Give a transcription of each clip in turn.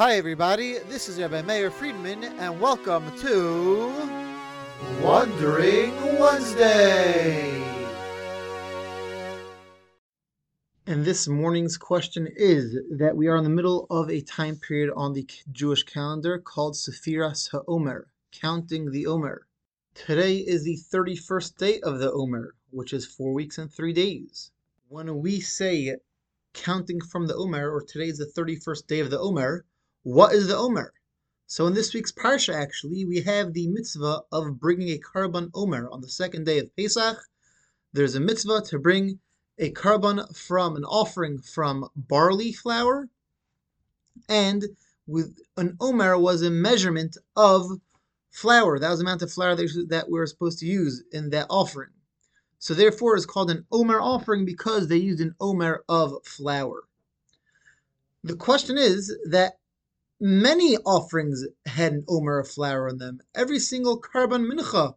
Hi, everybody. This is Rabbi Meir Friedman, and welcome to Wandering Wednesday. And this morning's question is that we are in the middle of a time period on the Jewish calendar called Sephiras HaOmer, counting the Omer. Today is the 31st day of the Omer, which is four weeks and three days. When we say counting from the Omer, or today is the 31st day of the Omer, what is the Omer? So in this week's Parsha, actually, we have the mitzvah of bringing a Karban Omer on the second day of Pesach. There's a mitzvah to bring a Karban from an offering from barley flour, and with an Omer was a measurement of flour. That was the amount of flour that we were supposed to use in that offering. So therefore, it's called an Omer offering because they used an Omer of flour. The question is that many offerings had an Omer of flour in them. Every single Karban Mincha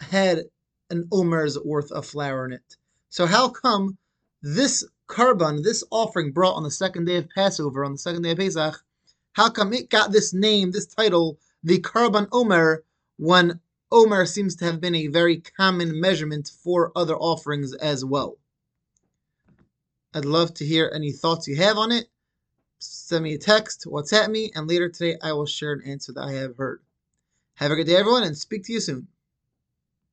had an Omer's worth of flour in it. So how come this Karban, this offering brought on the second day of Passover, on the second day of Pesach, how come it got this name, this title, the Karban Omer, when Omer seems to have been a very common measurement for other offerings as well. I'd love to hear any thoughts you have on it. Send me a text, WhatsApp me, and later today I will share an answer that I have heard. Have a good day, everyone, and speak to you soon.